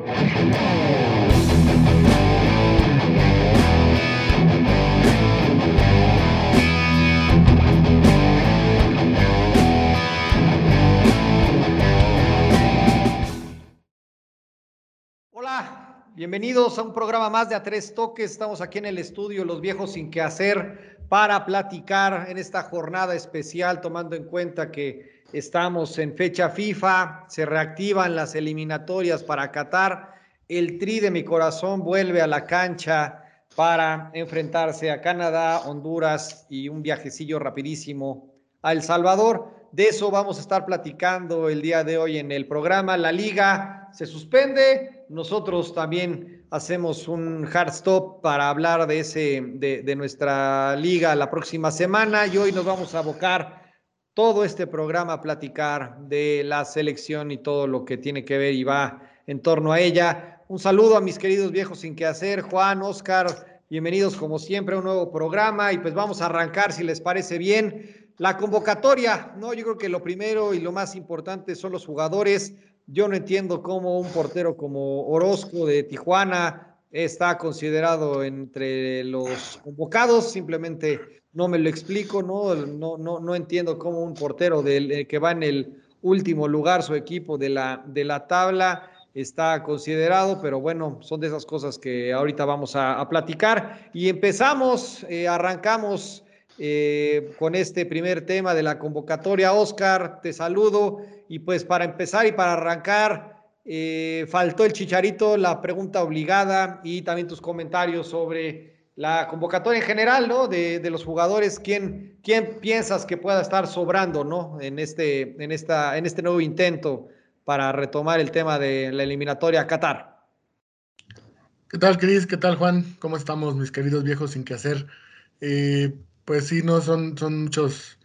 Hola, bienvenidos a un programa más de A Tres Toques. Estamos aquí en el estudio Los Viejos Sin Que Hacer para platicar en esta jornada especial, tomando en cuenta que estamos en fecha FIFA, se reactivan las eliminatorias para Qatar. El tri de mi corazón vuelve a la cancha para enfrentarse a Canadá, Honduras y un viajecillo rapidísimo a El Salvador. De eso vamos a estar platicando el día de hoy en el programa. La liga se suspende. Nosotros también hacemos un hard stop para hablar de, ese, de, de nuestra liga la próxima semana y hoy nos vamos a abocar todo este programa platicar de la selección y todo lo que tiene que ver y va en torno a ella. Un saludo a mis queridos viejos sin que hacer, Juan, Oscar, bienvenidos como siempre a un nuevo programa y pues vamos a arrancar si les parece bien. La convocatoria, no, yo creo que lo primero y lo más importante son los jugadores. Yo no entiendo cómo un portero como Orozco de Tijuana está considerado entre los convocados, simplemente no me lo explico, no, no, no, no entiendo cómo un portero del, eh, que va en el último lugar, su equipo de la, de la tabla, está considerado, pero bueno, son de esas cosas que ahorita vamos a, platicar. Y empezamos, eh, arrancamos eh, con este primer tema de la convocatoria. Oscar, te saludo. Y pues para empezar y para arrancar, faltó el chicharito, la pregunta obligada y también tus comentarios sobre la convocatoria en general, ¿no? De, de los jugadores, ¿quién, ¿quién, piensas que pueda estar sobrando, ¿no? En este, en, esta, en este nuevo intento para retomar el tema de la eliminatoria a Qatar. ¿Qué tal, Cris? ¿Qué tal, Juan? ¿Cómo estamos, mis queridos viejos sin que hacer? Eh, pues sí, no, son, son muchos,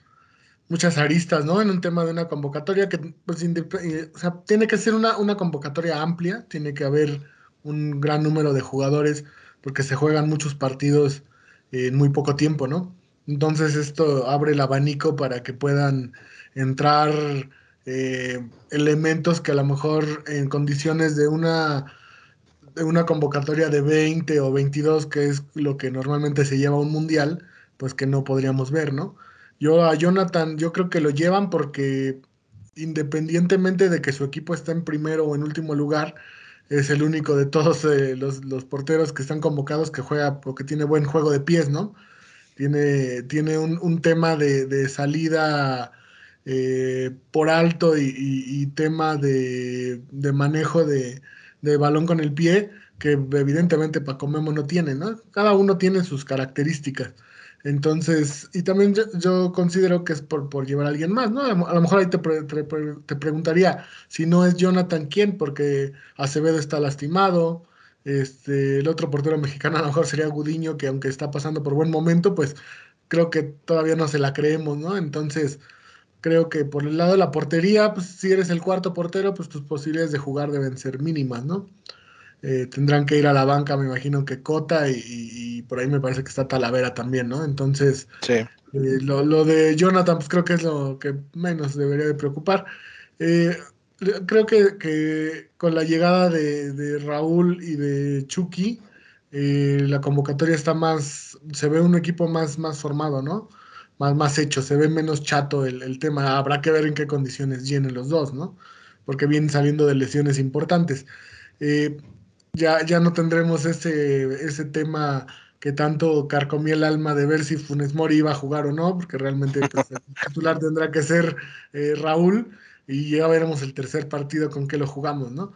muchas aristas, ¿no? En un tema de una convocatoria que, pues, eh, tiene que ser una, una convocatoria amplia, tiene que haber un gran número de jugadores, porque se juegan muchos partidos en muy poco tiempo, ¿no? Entonces esto abre el abanico para que puedan entrar eh, elementos que a lo mejor en condiciones de una, de una convocatoria de 20 o 22, que es lo que normalmente se lleva un mundial, pues que no podríamos ver, ¿no? Yo a Jonathan, yo creo que lo llevan porque independientemente de que su equipo está en primero o en último lugar, es el único de todos eh, los, los, porteros que están convocados que juega porque tiene buen juego de pies, ¿no? Tiene, tiene un, un tema de, de salida eh, por alto y, y, y tema de, de manejo de, de, balón con el pie que evidentemente Paco Memo no tiene, ¿no? Cada uno tiene sus características. Entonces, y también yo, considero que es por, por llevar a alguien más, ¿no? A lo mejor ahí te, te, te, preguntaría si no es Jonathan quién, porque Acevedo está lastimado, este, el otro portero mexicano a lo mejor sería Gudiño, que aunque está pasando por buen momento, pues creo que todavía no se la creemos, ¿no? Entonces, creo que por el lado de la portería, pues si eres el cuarto portero, pues tus posibilidades de jugar deben ser mínimas, ¿no? Eh, tendrán que ir a la banca, me imagino que Cota y, y, por ahí me parece que está Talavera también, ¿no? Entonces, sí. eh, lo, lo, de Jonathan, pues creo que es lo que menos debería de preocupar. Eh, creo que, que, con la llegada de, de, Raúl y de Chucky, la convocatoria está más, se ve un equipo más, más formado, ¿no? Más, más hecho, se ve menos chato el, el tema. Habrá que ver en qué condiciones llenen los dos, ¿no? Porque vienen saliendo de lesiones importantes. Eh, ya, ya no tendremos ese, ese tema que tanto carcomía el alma de ver si Funes Mori iba a jugar o no, porque realmente pues, el titular tendrá que ser eh, Raúl y ya veremos el tercer partido con que lo jugamos, ¿no?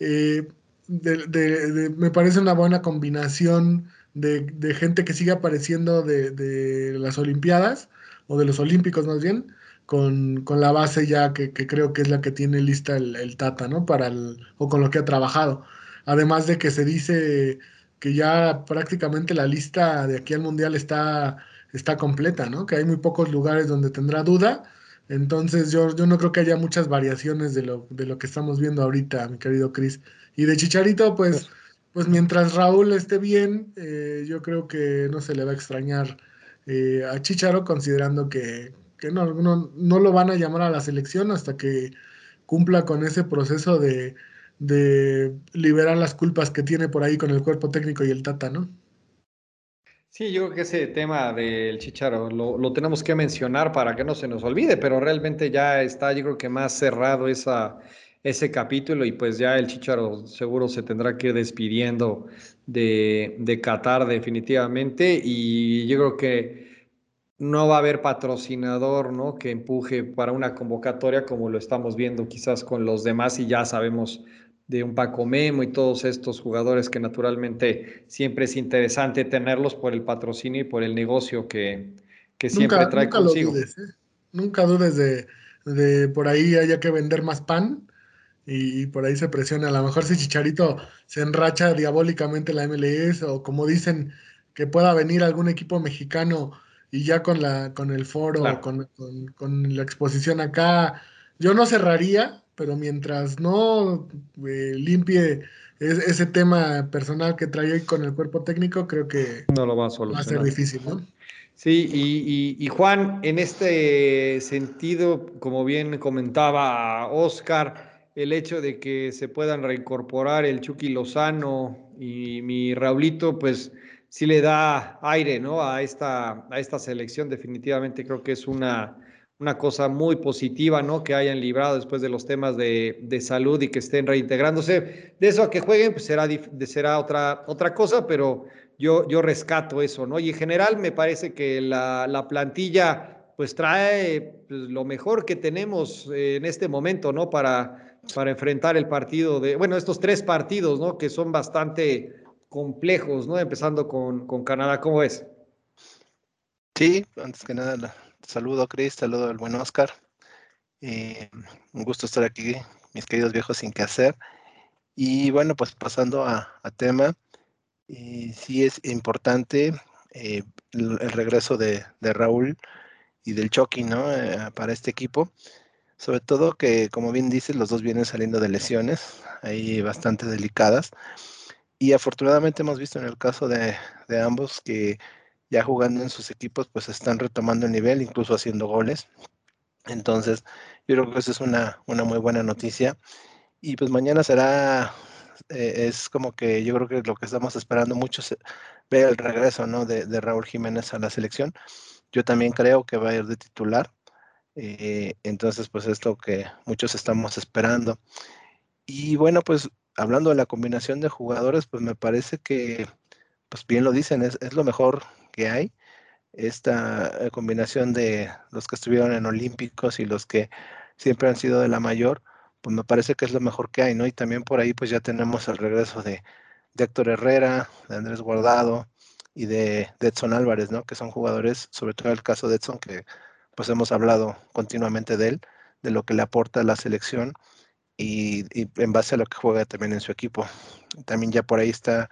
Eh, de, de, de, me parece una buena combinación de, gente que sigue apareciendo de, las Olimpiadas, o de los Olímpicos más bien, con, con la base ya que, que, creo que es la que tiene lista el, el Tata, ¿no? Para el, o con lo que ha trabajado. Además de que se dice que ya prácticamente la lista de aquí al Mundial está, está completa, ¿no? Que hay muy pocos lugares donde tendrá duda. Entonces yo, yo no creo que haya muchas variaciones de lo, de lo que estamos viendo ahorita, mi querido Cris. Y de Chicharito, pues, pues mientras Raúl esté bien, eh, yo creo que no se le va a extrañar eh, a Chicharo, considerando que, que no, no, no, lo van a llamar a la selección hasta que cumpla con ese proceso de, de liberar las culpas que tiene por ahí con el cuerpo técnico y el Tata, ¿no? Sí, yo creo que ese tema del Chicharo lo, tenemos que mencionar para que no se nos olvide, pero realmente ya está, yo creo que más cerrado esa, ese capítulo y pues ya el Chicharo seguro se tendrá que ir despidiendo de, de Qatar definitivamente y yo creo que no va a haber patrocinador ¿no? que empuje para una convocatoria como lo estamos viendo quizás con los demás y ya sabemos de un Paco Memo y todos estos jugadores que naturalmente siempre es interesante tenerlos por el patrocinio y por el negocio que, siempre trae consigo. dudes, ¿eh? Nunca dudes de, de, por ahí haya que vender más pan y, por ahí se presiona. A lo mejor si Chicharito se enracha diabólicamente la MLS o como dicen que pueda venir algún equipo mexicano y ya con, la, con el foro, con, con la exposición acá, yo no cerraría, pero mientras no eh, limpie ese tema personal que trae con el cuerpo técnico, creo que no lo va a solucionar. Va a ser difícil, ¿no? Sí, y, Juan, en este sentido, como bien comentaba Oscar, el hecho de que se puedan reincorporar el Chucky Lozano y mi Raulito, pues sí le da aire, ¿no? A esta, a esta selección, definitivamente creo que es una, una cosa muy positiva, ¿no? Que hayan librado después de los temas de, de, salud y que estén reintegrándose. De eso a que jueguen, pues será, será otra, otra cosa, pero yo, yo rescato eso, ¿no? Y en general me parece que la, la plantilla, pues trae pues, lo mejor que tenemos en este momento, ¿no? Para, para enfrentar el partido de, bueno, estos tres partidos, ¿no? Que son bastante complejos, ¿no? Empezando con, con Canadá, ¿cómo es? Sí, antes que nada, Saludo, Chris, saludo al buen Oscar. Eh, un gusto estar aquí, mis queridos viejos sin qué hacer. Y bueno, pues pasando a, tema, eh, sí es importante eh, el, regreso de, Raúl y del Chucky, ¿no? para este equipo. Sobre todo que, como bien dices, los dos vienen saliendo de lesiones, ahí bastante delicadas. Y afortunadamente hemos visto en el caso de, de ambos que ya jugando en sus equipos, pues están retomando el nivel, incluso haciendo goles. Entonces, yo creo que eso es una, una muy buena noticia. Y pues mañana será, eh, es como que yo creo que lo que estamos esperando mucho es ver el regreso ¿no? de, de, Raúl Jiménez a la selección. Yo también creo que va a ir de titular. Eh, entonces, pues es lo que muchos estamos esperando. Y bueno, pues hablando de la combinación de jugadores, pues me parece que, pues bien lo dicen, es, es lo mejor que hay, esta eh, combinación de los que estuvieron en Olímpicos y los que siempre han sido de la mayor, pues me parece que es lo mejor que hay, ¿no? Y también por ahí pues ya tenemos el regreso de, Héctor Herrera, de Andrés Guardado y de, Edson Álvarez, ¿no? Que son jugadores, sobre todo el caso de Edson, que pues hemos hablado continuamente de él, de lo que le aporta a la selección y, y, en base a lo que juega también en su equipo. También ya por ahí está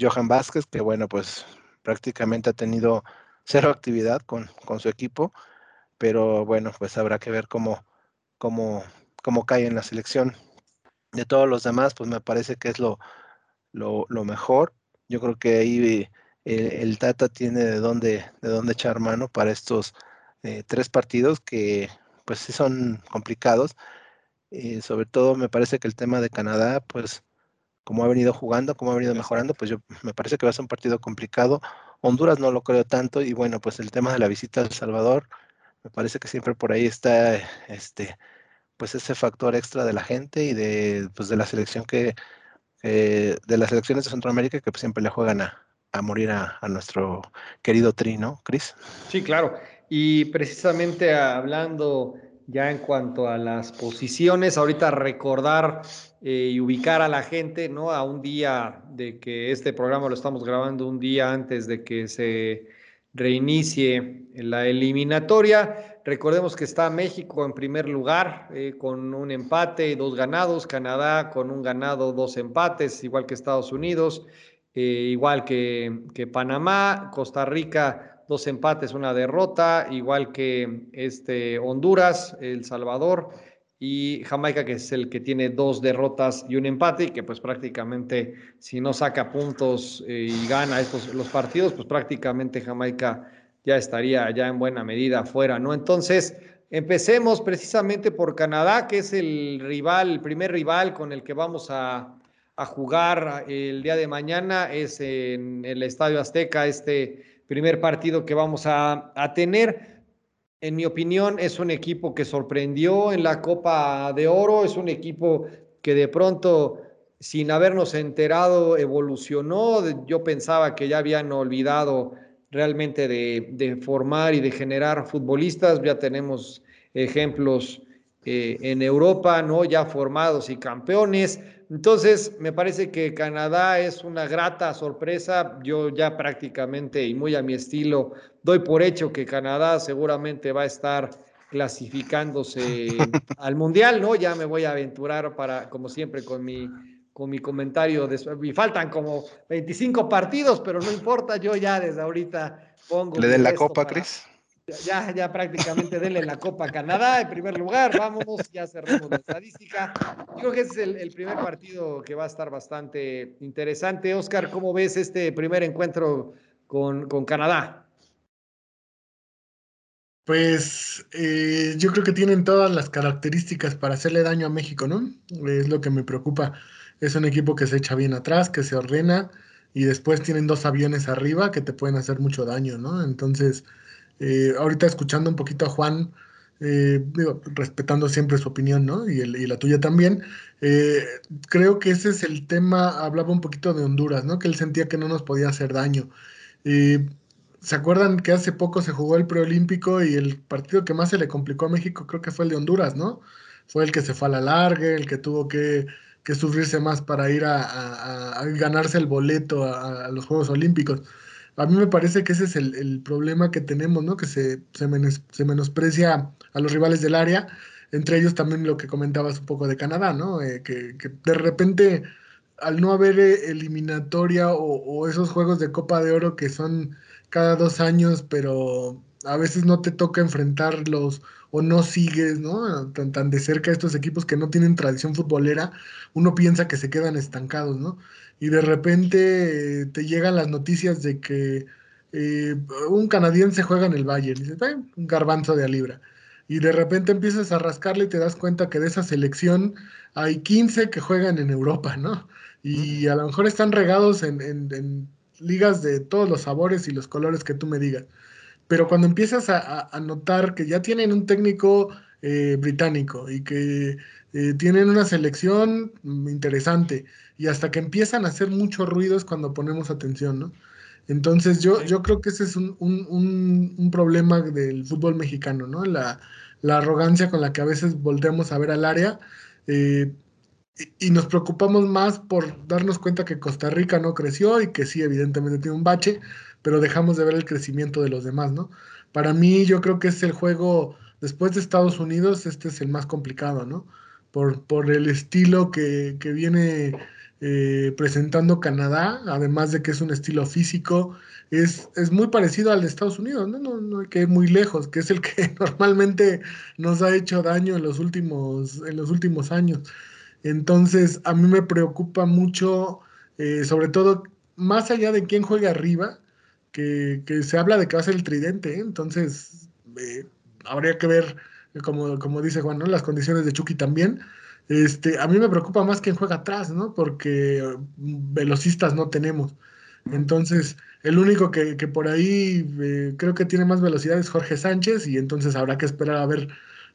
Johan Vázquez, que bueno, pues prácticamente ha tenido cero actividad con, su equipo, pero bueno, pues habrá que ver cómo, cómo, cómo cae en la selección. De todos los demás, pues me parece que es lo, lo, mejor. Yo creo que ahí el, Tata tiene de dónde, de dónde echar mano para estos eh, tres partidos que pues sí son complicados. y sobre todo me parece que el tema de Canadá, pues como ha venido jugando, como ha venido mejorando, pues yo me parece que va a ser un partido complicado. Honduras no lo creo tanto y bueno, pues el tema de la visita a El Salvador, me parece que siempre por ahí está este pues ese factor extra de la gente y de pues de la selección que de las selecciones de Centroamérica que siempre le juegan a, morir a, nuestro querido Tri, ¿no, Cris? Sí, claro. Y precisamente hablando ya en cuanto a las posiciones, ahorita recordar eh, y ubicar a la gente, ¿no? A un día de que este programa lo estamos grabando un día antes de que se reinicie la eliminatoria. Recordemos que está México en primer lugar eh, con un empate y dos ganados, Canadá con un ganado, dos empates, igual que Estados Unidos, eh, igual que, que Panamá, Costa Rica dos empates, una derrota, igual que este Honduras, El Salvador y Jamaica, que es el que tiene dos derrotas y un empate, y que pues prácticamente si no saca puntos eh, y gana estos los partidos, pues prácticamente Jamaica ya estaría ya en buena medida fuera, ¿no? Entonces, empecemos precisamente por Canadá, que es el rival, el primer rival con el que vamos a, a jugar el día de mañana. Es en el Estadio Azteca, este primer partido que vamos a, a tener. En mi opinión, es un equipo que sorprendió en la Copa de Oro, es un equipo que de pronto, sin habernos enterado, evolucionó. Yo pensaba que ya habían olvidado realmente de, de formar y de generar futbolistas. Ya tenemos ejemplos eh, en Europa, ¿no? Ya formados y campeones. Entonces, me parece que Canadá es una grata sorpresa. Yo ya prácticamente y muy a mi estilo doy por hecho que Canadá seguramente va a estar clasificándose al Mundial, ¿no? Ya me voy a aventurar para, como siempre, con mi, con mi comentario. De, me faltan como 25 partidos, pero no importa, yo ya desde ahorita pongo... ¿Le den la copa, Cris? Ya, ya prácticamente denle la Copa a Canadá en primer lugar. Vámonos, ya cerramos la estadística. Creo que es el, primer partido que va a estar bastante interesante. Oscar, ¿cómo ves este primer encuentro con, con Canadá? Pues eh, yo creo que tienen todas las características para hacerle daño a México, ¿no? Es lo que me preocupa. Es un equipo que se echa bien atrás, que se ordena y después tienen dos aviones arriba que te pueden hacer mucho daño, ¿no? Entonces, eh, ahorita escuchando un poquito a Juan, eh, respetando siempre su opinión, ¿no? Y, la tuya también, creo que ese es el tema, hablaba un poquito de Honduras, ¿no? Que él sentía que no nos podía hacer daño. ¿Se acuerdan que hace poco se jugó el preolímpico y el partido que más se le complicó a México creo que fue el de Honduras, ¿no? Fue el que se fue a la larga, el que tuvo que, sufrirse más para ir a, ganarse el boleto a, los Juegos Olímpicos. A mí me parece que ese es el, problema que tenemos, ¿no? Que se, menosprecia a los rivales del área, entre ellos también lo que comentabas un poco de Canadá, ¿no? Eh, que, de repente, al no haber eh, eliminatoria o esos Juegos de Copa de Oro que son cada dos años, pero a veces no te toca enfrentarlos o no sigues, ¿no? Tan, tan de cerca estos equipos que no tienen tradición futbolera, uno piensa que se quedan estancados, ¿no? Y de repente eh, te llegan las noticias de que eh, un canadiense juega en el Bayern, y dices, un garbanzo de a libra. Y de repente empiezas a rascarle y te das cuenta que de esa selección hay 15 que juegan en Europa, ¿no? Y a lo mejor están regados en ligas de todos los sabores y los colores que tú me digas. Pero cuando empiezas a, notar que ya tienen un técnico eh, británico y que tienen una selección interesante y hasta que empiezan a hacer mucho ruido es cuando ponemos atención, ¿no? Entonces yo, yo creo que ese es un, un, problema del fútbol mexicano, ¿no? La, la, arrogancia con la que a veces volteamos a ver al área. Eh, y nos preocupamos más por darnos cuenta que Costa Rica no creció y que sí, evidentemente tiene un bache, pero dejamos de ver el crecimiento de los demás, ¿no? Para mí yo creo que es el juego, después de Estados Unidos, este es el más complicado, ¿no? Por, por el estilo que, que viene eh, presentando Canadá, además de que es un estilo físico, es, es muy parecido al de Estados Unidos, ¿no? No, no que ir muy lejos, que es el que normalmente nos ha hecho daño en los últimos, en los últimos años. Entonces, a mí me preocupa mucho, eh, sobre todo, más allá de quién juega arriba, que, se habla de que va a ser el tridente, ¿eh? entonces eh, habría que ver, como, como dice Juan, ¿no? las condiciones de Chucky también. Este, a mí me preocupa más quién juega atrás, ¿no? Porque velocistas no tenemos. Entonces, el único que, por ahí creo que tiene más velocidad es Jorge Sánchez y entonces habrá que esperar a ver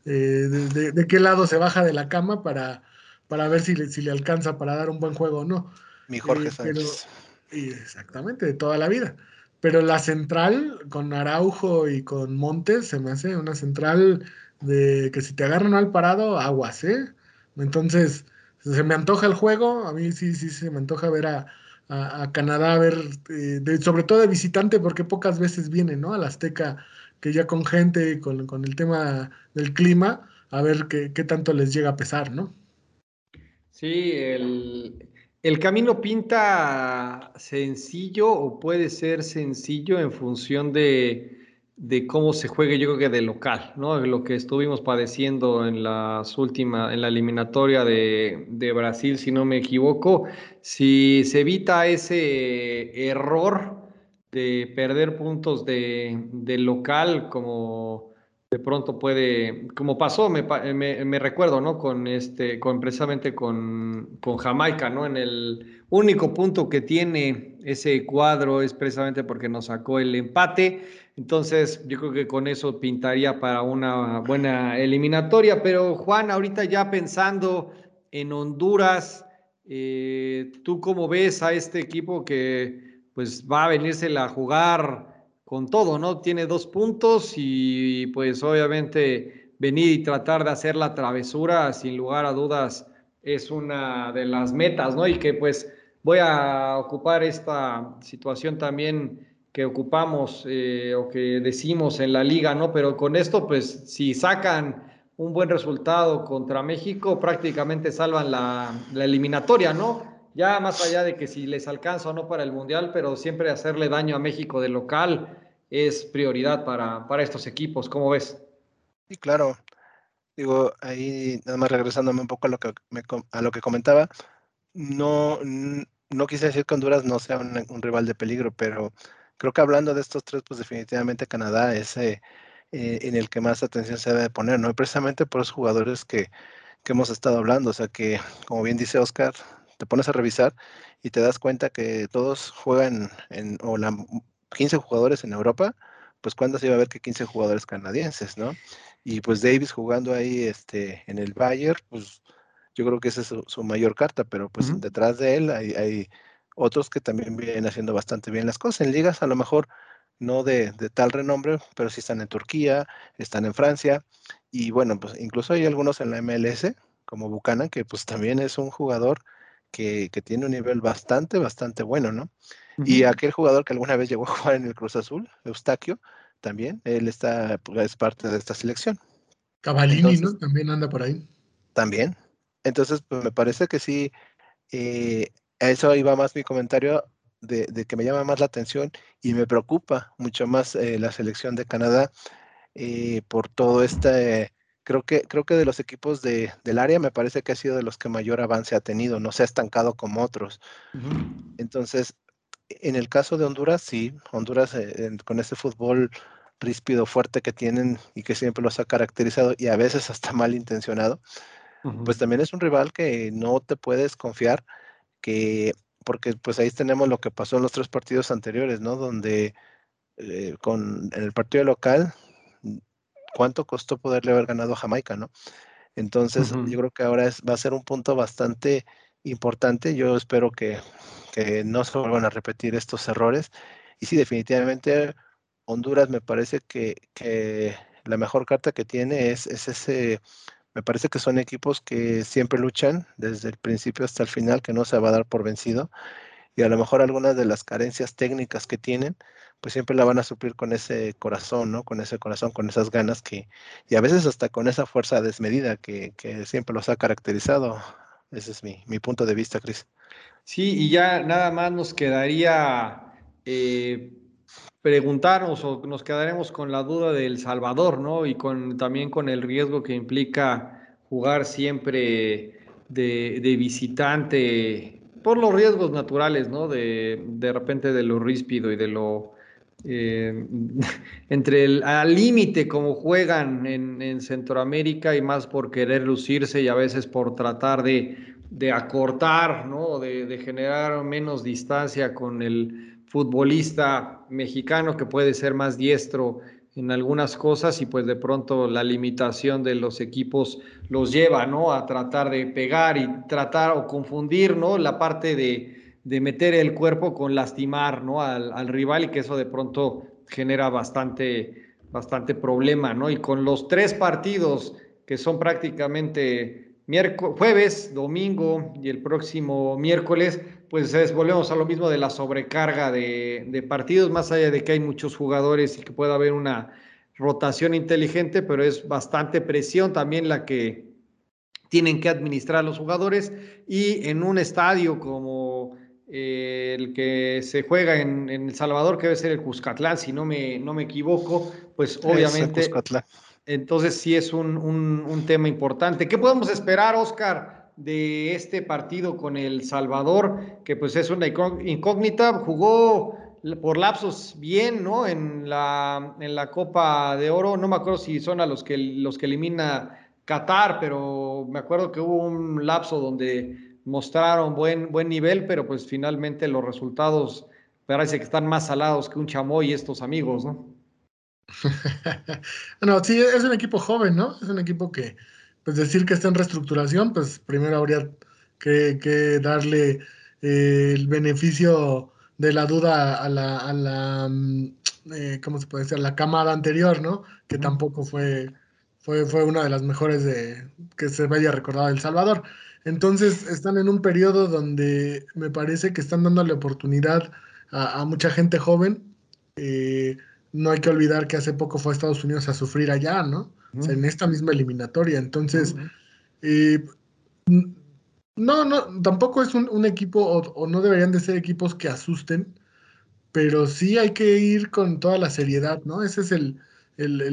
de, qué lado se baja de la cama para, para ver si le, si le alcanza para dar un buen juego o no. Mi Jorge eh, Sánchez. exactamente, de toda la vida. Pero la central con Araujo y con Montes se me hace una central de que si te agarran mal parado, aguas, ¿eh? Entonces, se me antoja el juego, a mí sí, sí, se me antoja ver a, a, Canadá, a ver, eh, sobre todo de visitante, porque pocas veces viene, ¿no? Al Azteca, que ya con gente, con, con el tema del clima, a ver qué, qué tanto les llega a pesar, ¿no? Sí, el, camino pinta sencillo o puede ser sencillo en función de, cómo se juegue, yo creo que de local, ¿no? Lo que estuvimos padeciendo en las últimas, en la eliminatoria de, Brasil, si no me equivoco, si se evita ese error de perder puntos de, de local como de pronto puede, como pasó, me, me, recuerdo, ¿no? Con este, con precisamente con, con, Jamaica, ¿no? En el único punto que tiene ese cuadro es precisamente porque nos sacó el empate. Entonces, yo creo que con eso pintaría para una buena eliminatoria. Pero Juan, ahorita ya pensando en Honduras, eh, ¿tú cómo ves a este equipo que pues va a venirse a jugar? con todo, ¿no? Tiene dos puntos y pues obviamente venir y tratar de hacer la travesura, sin lugar a dudas, es una de las metas, ¿no? Y que pues voy a ocupar esta situación también que ocupamos eh, o que decimos en la liga, ¿no? Pero con esto, pues si sacan un buen resultado contra México, prácticamente salvan la, la eliminatoria, ¿no? Ya más allá de que si les alcanza o no para el Mundial, pero siempre hacerle daño a México de local es prioridad para, para estos equipos. ¿Cómo ves? Sí, claro. Digo, ahí nada más regresándome un poco a lo que, a lo que comentaba, no, no quise decir que Honduras no sea un, rival de peligro, pero creo que hablando de estos tres, pues definitivamente Canadá es eh, eh, en el que más atención se debe poner, ¿no? precisamente por los jugadores que, que hemos estado hablando, o sea que, como bien dice Oscar, te pones a revisar y te das cuenta que todos juegan en, o la 15 jugadores en Europa, pues cuándo se iba a ver que 15 jugadores canadienses, ¿no? Y pues Davis jugando ahí este, en el Bayern, pues yo creo que esa es su, mayor carta, pero pues detrás de él hay, otros que también vienen haciendo bastante bien las cosas. En ligas a lo mejor no de, tal renombre, pero sí están en Turquía, están en Francia, y bueno, pues incluso hay algunos en la MLS, como Buchanan, que pues también es un jugador que, que tiene un nivel bastante, bastante bueno, ¿no? Y aquel jugador que alguna vez llegó a jugar en el Cruz Azul, Eustaquio, también, él está, pues, es parte de esta selección. Cavallini, ¿no? También anda por ahí. También. Entonces, pues me parece que sí, eh, a eso iba más mi comentario de, que me llama más la atención y me preocupa mucho más eh, la selección de Canadá eh, por todo este, creo que, creo que de los equipos de, del área me parece que ha sido de los que mayor avance ha tenido, no se ha estancado como otros. Entonces, en el caso de Honduras, sí, Honduras eh, con ese fútbol ríspido, fuerte que tienen y que siempre los ha caracterizado y a veces hasta mal intencionado, pues también es un rival que no te puedes confiar, que porque pues ahí tenemos lo que pasó en los tres partidos anteriores, ¿no? Donde eh, con en el partido local, ¿cuánto costó poderle haber ganado a Jamaica, ¿no? Entonces, yo creo que ahora es, va a ser un punto bastante importante. Yo espero que que no se vuelvan a repetir estos errores. Y sí, definitivamente Honduras me parece que, la mejor carta que tiene es, ese, me parece que son equipos que siempre luchan desde el principio hasta el final, que no se va a dar por vencido. Y a lo mejor algunas de las carencias técnicas que tienen, pues siempre la van a suplir con ese corazón, ¿no? Con ese corazón, con esas ganas que, y a veces hasta con esa fuerza desmedida que, siempre los ha caracterizado. Ese es mi, mi punto de vista, Cris. Sí, y ya nada más nos quedaría eh, preguntarnos o nos quedaremos con la duda del Salvador, ¿no? Y con, también con el riesgo que implica jugar siempre de, visitante por los riesgos naturales, ¿no? De, repente de lo ríspido y de lo... Eh, entre el al límite como juegan en, en Centroamérica y más por querer lucirse y a veces por tratar de acortar, ¿no? De, generar menos distancia con el futbolista mexicano que puede ser más diestro en algunas cosas y pues de pronto la limitación de los equipos los lleva, ¿no? A tratar de pegar y tratar o confundir, ¿no? La parte de, de meter el cuerpo con lastimar, ¿no? Al, al, rival y que eso de pronto genera bastante, bastante problema, ¿no? Y con los tres partidos que son prácticamente miércoles, jueves, domingo y el próximo miércoles, pues volvemos a lo mismo de la sobrecarga de, partidos, más allá de que hay muchos jugadores y que pueda haber una rotación inteligente, pero es bastante presión también la que tienen que administrar los jugadores. Y en un estadio como eh, el que se juega en, El Salvador, que debe ser el Cuscatlán, si no me, no me equivoco, pues obviamente entonces sí es un, tema importante. ¿Qué podemos esperar, Oscar, de este partido con El Salvador? Que pues es una incógnita. Jugó por lapsos bien, ¿no? En la, en la Copa de Oro, no me acuerdo si son a los que, los que elimina Qatar, pero me acuerdo que hubo un lapso donde mostraron buen, buen nivel, pero pues finalmente los resultados parece que están más salados que un chamoy y estos amigos, ¿no? no, sí, es un equipo joven, ¿no? Es un equipo que, pues decir que está en reestructuración, pues primero habría que, que darle eh, el beneficio de la duda a la, a la mm, eh, ¿cómo se puede decir? la camada anterior, ¿no? Que tampoco fue, fue, fue una de las mejores de, que se vaya recordado El Salvador. Entonces están en un periodo donde me parece que están dando la oportunidad a, mucha gente joven. Eh, no hay que olvidar que hace poco fue a Estados Unidos a sufrir allá, ¿no? En esta misma eliminatoria. Entonces, eh, no, no, tampoco es un, equipo, o, no deberían de ser equipos que asusten, pero sí hay que ir con toda la seriedad, ¿no? Ese es el,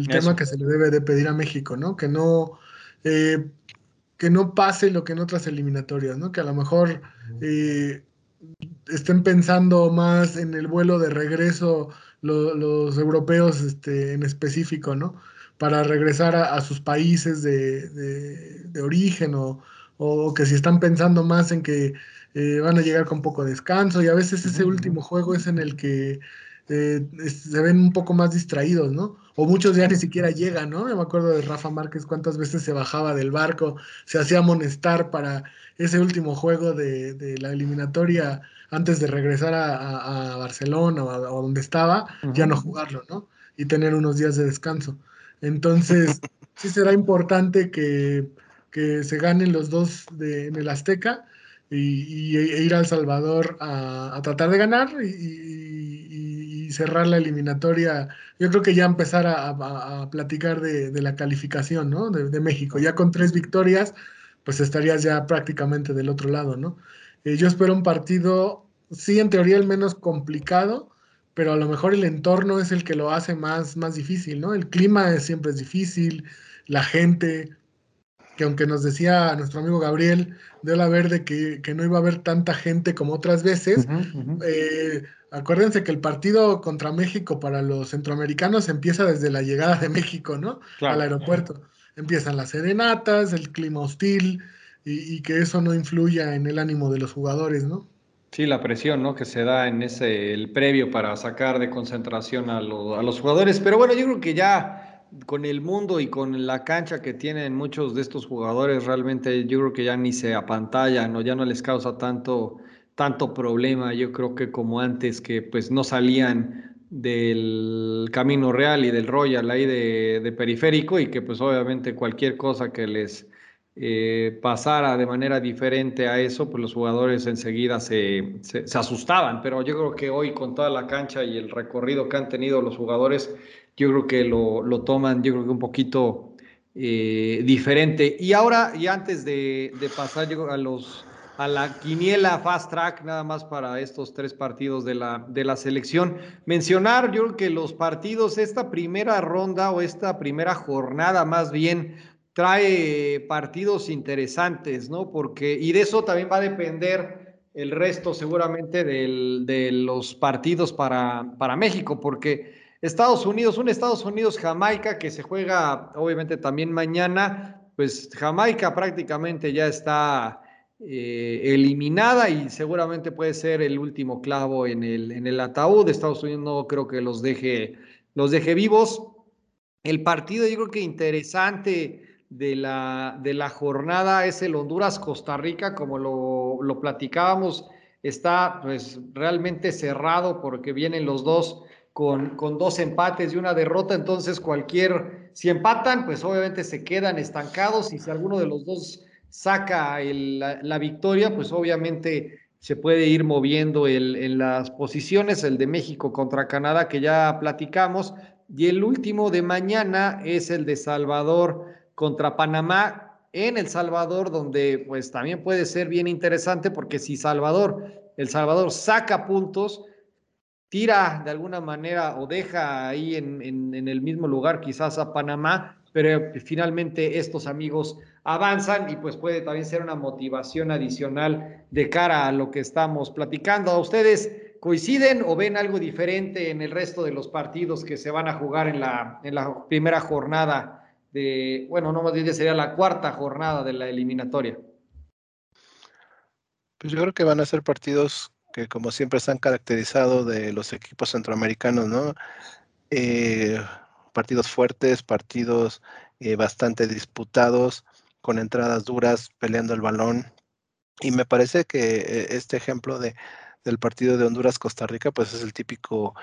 tema que se le debe de pedir a México, ¿no? Que no, eh, que no pase lo que en otras eliminatorias, ¿no? Que a lo mejor eh, estén pensando más en el vuelo de regreso los europeos este, en específico, ¿no? Para regresar a, sus países de, origen o, que si están pensando más en que eh, van a llegar con poco descanso y a veces ese último juego es en el que eh, se ven un poco más distraídos, ¿no? O muchos ya ni siquiera llegan, ¿no? Yo me acuerdo de Rafa Márquez cuántas veces se bajaba del barco, se hacía amonestar para ese último juego de, la eliminatoria antes de regresar a, Barcelona o, donde estaba, ya no jugarlo, ¿no? Y tener unos días de descanso. Entonces, sí será importante que, se ganen los dos en el Azteca y, e ir al Salvador a, tratar de ganar y, cerrar la eliminatoria. Yo creo que ya empezar a, platicar de, la calificación ¿no? de, México. Ya con tres victorias, pues estarías ya prácticamente del otro lado. ¿no? Eh, yo espero un partido, sí, en teoría el menos complicado, pero a lo mejor el entorno es el que lo hace más, más difícil. ¿no? El clima siempre es difícil, la gente que aunque nos decía nuestro amigo Gabriel de la Verde que, no iba a haber tanta gente como otras veces, eh, acuérdense que el partido contra México para los centroamericanos empieza desde la llegada de México, ¿no? Al aeropuerto. Empiezan las serenatas, el clima hostil y, que eso no influya en el ánimo de los jugadores, ¿no? Sí, la presión, ¿no? Que se da en ese, el previo para sacar de concentración a, a los jugadores. Pero bueno, yo creo que ya con el mundo y con la cancha que tienen muchos de estos jugadores, realmente yo creo que ya ni se apantallan o ya no les causa tanto, tanto problema. Yo creo que como antes que pues no salían del camino real y del Royal ahí de, periférico y que pues obviamente cualquier cosa que les eh, pasara de manera diferente a eso, pues los jugadores enseguida se, se, asustaban. Pero yo creo que hoy con toda la cancha y el recorrido que han tenido los jugadores, yo creo que lo, lo toman, yo creo que un poquito eh, diferente. Y ahora, y antes de, pasar a los a la quiniela fast track, nada más para estos tres partidos de la, de la selección. Mencionar, yo que los partidos, esta primera ronda o esta primera jornada más bien, trae partidos interesantes, ¿no? Porque, y de eso también va a depender el resto seguramente de los partidos para, para México, porque Estados Unidos, un Estados Unidos-Jamaica que se juega obviamente también mañana, pues Jamaica prácticamente ya está eh, eliminada y seguramente puede ser el último clavo en el, en el ataúd. Estados Unidos no creo que los deje, los deje vivos. El partido yo creo que interesante de la, de la jornada es el Honduras-Costa Rica, como lo, lo platicábamos, está pues realmente cerrado porque vienen los dos con, dos empates y una derrota, entonces cualquier, si empatan, pues obviamente se quedan estancados y si alguno de los dos saca la, victoria, pues obviamente se puede ir moviendo el, en las posiciones, el de México contra Canadá que ya platicamos, y el último de mañana es el de Salvador contra Panamá en El Salvador, donde pues también puede ser bien interesante porque si Salvador, El Salvador saca puntos, tira de alguna manera o deja ahí en, el mismo lugar quizás a Panamá, pero finalmente estos amigos avanzan y pues puede también ser una motivación adicional de cara a lo que estamos platicando. A ustedes, ¿Coinciden o ven algo diferente en el resto de los partidos que se van a jugar en la, en la primera jornada de, bueno, no más bien sería la cuarta jornada de la eliminatoria? Pues yo creo que van a ser partidos que como siempre están caracterizados de los equipos centroamericanos, ¿no? Eh, partidos fuertes, partidos eh, bastante disputados, con entradas duras, peleando el balón. Y me parece que eh, este ejemplo de, del partido de Honduras-Costa Rica, pues es el típico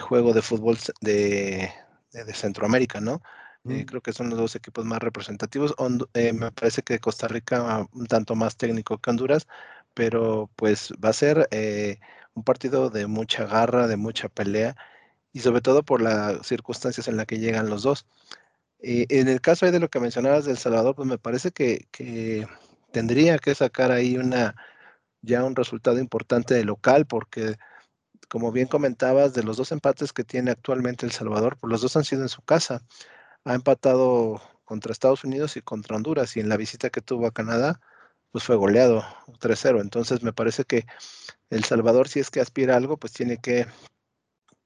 juego de fútbol de, de, Centroamérica, ¿no? Creo que son los dos equipos más representativos. me parece que Costa Rica un tanto más técnico que Honduras, pero pues va a ser un partido de mucha garra, de mucha pelea y sobre todo por las circunstancias en las que llegan los dos. Eh, en el caso de lo que mencionabas del Salvador, pues me parece que, tendría que sacar ahí una ya un resultado importante de local, porque como bien comentabas, de los dos empates que tiene actualmente El Salvador, pues los dos han sido en su casa. Ha empatado contra Estados Unidos y contra Honduras, y en la visita que tuvo a Canadá, pues fue goleado 3-0. Entonces me parece que El Salvador, si es que aspira a algo, pues tiene que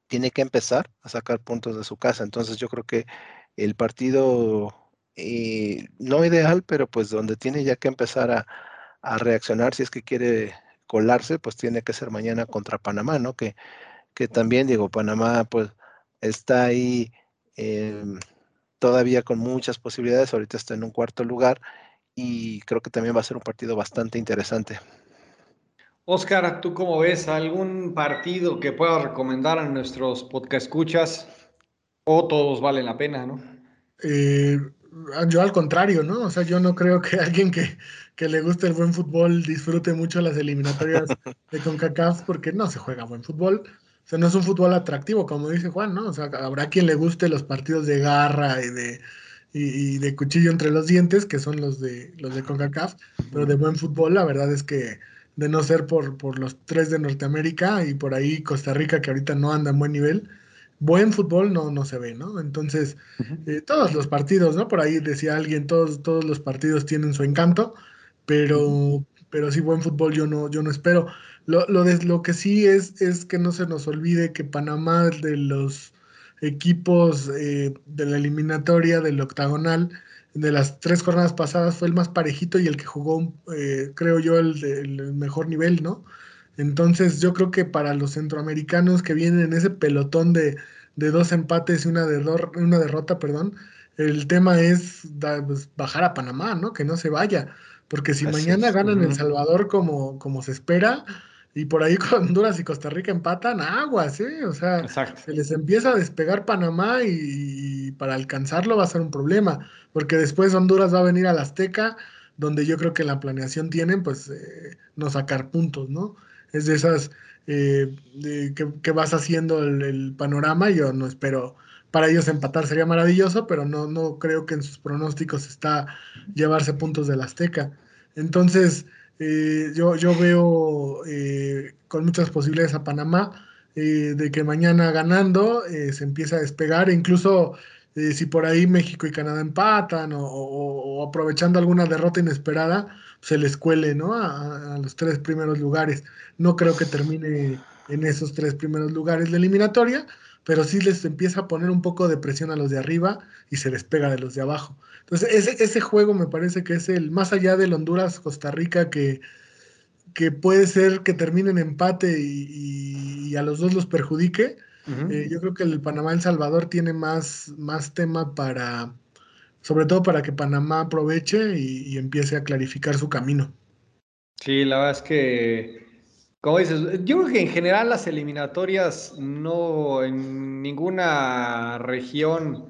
tiene que empezar a sacar puntos de su casa. Entonces yo creo que el partido, eh, no ideal, pero pues donde tiene ya que empezar a, reaccionar si es que quiere colarse, pues tiene que ser mañana contra Panamá, ¿no? Que, que también, digo, Panamá pues está ahí em, todavía con muchas posibilidades, ahorita está en un cuarto lugar y creo que también va a ser un partido bastante interesante. Oscar, ¿tú cómo ves algún partido que puedas recomendar a nuestros podcast escuchas? O todos valen la pena, ¿no? Eh, yo al contrario, ¿no? O sea, yo no creo que alguien que, que, le guste el buen fútbol disfrute mucho las eliminatorias de CONCACAF porque no se juega buen fútbol. O sea, no es un fútbol atractivo, como dice Juan, ¿no? O sea, habrá quien le guste los partidos de garra y de, y, de cuchillo entre los dientes, que son los de, los de CONCACAF, pero de buen fútbol, la verdad es que de no ser por, por los tres de Norteamérica y por ahí Costa Rica, que ahorita no anda en buen nivel, buen fútbol no, no se ve, ¿no? Entonces, eh, todos los partidos, ¿no? Por ahí decía alguien, todos, todos los partidos tienen su encanto, pero, pero sí, buen fútbol yo no, yo no espero. Lo, lo, de, lo que sí es, es que no se nos olvide que Panamá, de los equipos eh, de la eliminatoria del octagonal, de las tres jornadas pasadas fue el más parejito y el que jugó, eh, creo yo, el, mejor nivel, ¿no? Entonces yo creo que para los centroamericanos que vienen en ese pelotón de, dos empates y una, de una derrota, perdón, el tema es pues, bajar a Panamá, ¿no? Que no se vaya, porque si mañana ganan El Salvador como, como se espera, y por ahí con Honduras y Costa Rica empatan aguas, ¿eh? O sea, se les empieza a despegar Panamá y, para alcanzarlo va a ser un problema, porque después Honduras va a venir a la Azteca, donde yo creo que la planeación tienen, pues, eh, no sacar puntos, ¿no? Es de esas eh, que, vas haciendo el, el, panorama, yo no espero, para ellos empatar sería maravilloso, pero no, no creo que en sus pronósticos está llevarse puntos de la Azteca. Entonces, eh, yo, yo veo eh, con muchas posibilidades a Panamá eh, de que mañana ganando se empieza a despegar, e incluso si por ahí México y Canadá empatan o, aprovechando alguna derrota inesperada, se les cuele ¿no? A, a, los tres primeros lugares. No creo que termine en esos tres primeros lugares la eliminatoria, pero sí les empieza a poner un poco de presión a los de arriba y se despega de los de abajo. Entonces, ese, ese juego me parece que es el más allá del Honduras-Costa Rica que, que puede ser que termine en empate y, a los dos los perjudique. Eh, yo creo que el Panamá-El Salvador tiene más, más tema para, sobre todo para que Panamá aproveche y empiece a clarificar su camino. Sí, la verdad es que como dices, yo creo que en general las eliminatorias no en ninguna región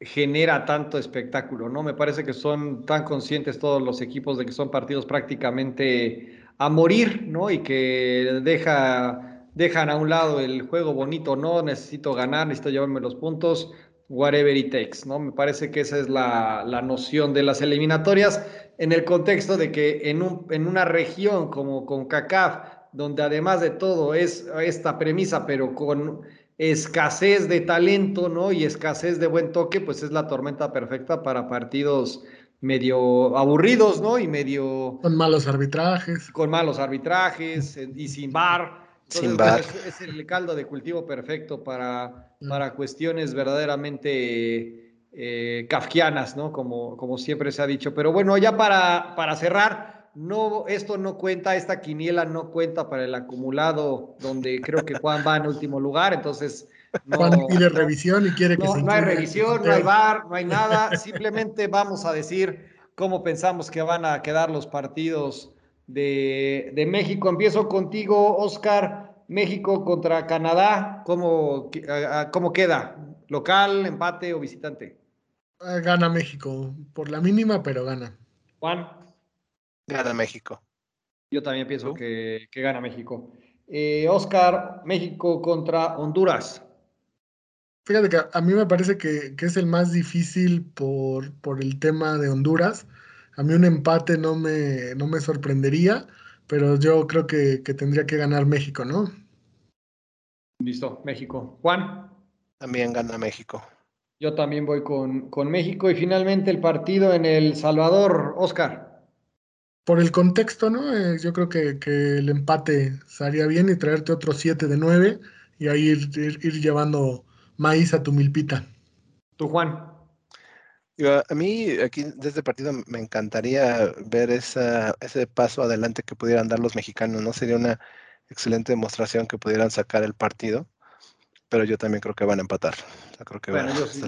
genera tanto espectáculo, ¿no? Me parece que son tan conscientes todos los equipos de que son partidos prácticamente a morir, ¿no? Y que deja, dejan a un lado el juego bonito, no, necesito ganar, necesito llevarme los puntos, whatever it takes, ¿no? Me parece que esa es la, la noción de las eliminatorias en el contexto de que en, un, en una región como con CACAF, donde además de todo es esta premisa, pero con escasez de talento, ¿no? Y escasez de buen toque, pues es la tormenta perfecta para partidos medio aburridos, ¿no? Y medio... Con malos arbitrajes. Con malos arbitrajes y sin bar. Sin bar. Es, el caldo de cultivo perfecto para, mm. para cuestiones verdaderamente eh, kafkianas, ¿no? Como, como siempre se ha dicho. Pero bueno, ya para, para cerrar, no, esto no cuenta, esta quiniela no cuenta para el acumulado, donde creo que Juan va en último lugar, entonces no, Juan pide revisión y quiere que no, se No hay revisión, no hay bar, no hay nada. Simplemente vamos a decir cómo pensamos que van a quedar los partidos de, de México. Empiezo contigo, Oscar. México contra Canadá, ¿cómo, cómo queda? ¿Local, empate o visitante? Ah, gana México, por la mínima, pero gana. Juan. Gana México. Yo también pienso que, que, gana México. Eh, Oscar, México contra Honduras. Fíjate que a mí me parece que, es el más difícil por, por, el tema de Honduras. A mí un empate no me, no me sorprendería, pero yo creo que, tendría que ganar México, ¿no? Listo, México. Juan. También gana México. Yo también voy con, con México y finalmente el partido en El Salvador, Oscar. Por el contexto, ¿no? Eh, yo creo que, el empate estaría bien y traerte otro 7 de 9 y ahí ir llevando maíz a tu milpita. ¿Tú, Juan? a mí aquí desde este partido me encantaría ver esa, ese paso adelante que pudieran dar los mexicanos, ¿no? Sería una excelente demostración que pudieran sacar el partido, pero yo también creo que van a empatar. creo que van a yo, sí,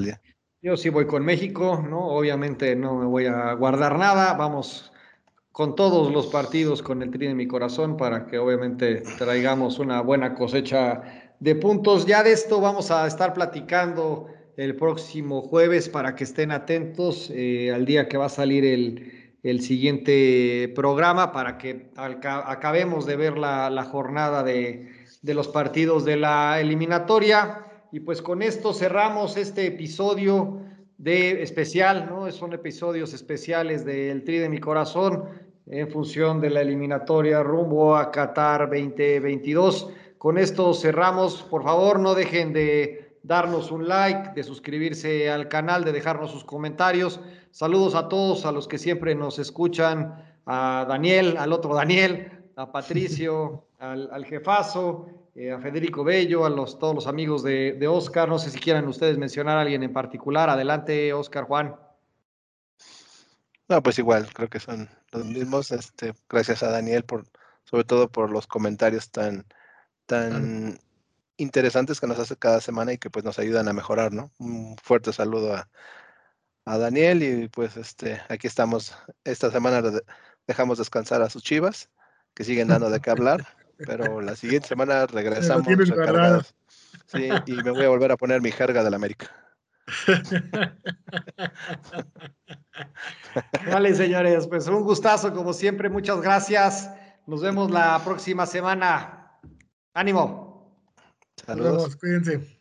yo sí voy con México, ¿no? Obviamente no me voy a guardar nada, vamos con todos los partidos con el tri de mi corazón para que obviamente traigamos una buena cosecha de puntos. Ya de esto vamos a estar platicando el próximo jueves para que estén atentos eh, al día que va a salir el, siguiente programa para que acabemos de ver la, jornada de, de, los partidos de la eliminatoria. Y pues con esto cerramos este episodio de especial, ¿no? Son episodios especiales del Tri de mi Corazón en función de la eliminatoria rumbo a Qatar 2022. Con esto cerramos. Por favor, no dejen de darnos un like, de suscribirse al canal, de dejarnos sus comentarios. Saludos a todos, a los que siempre nos escuchan, a Daniel, al otro Daniel, a Patricio, al, jefazo, eh, a Federico Bello, a los, todos los amigos de, de, Oscar. No sé si quieran ustedes mencionar a alguien en particular. Adelante, Oscar Juan. No, pues igual, creo que son los mismos. Este, gracias a Daniel por, sobre todo por los comentarios tan, tan interesantes que nos hace cada semana y que pues nos ayudan a mejorar, ¿no? Un fuerte saludo a, Daniel y pues este, aquí estamos. Esta semana dejamos descansar a sus chivas, que siguen dando de qué hablar, pero la siguiente semana regresamos recargados. Sí, y me voy a volver a poner mi jerga del América. Vale, señores, pues un gustazo como siempre, muchas gracias. Nos vemos la próxima semana. Ánimo. Saludos. cuídense.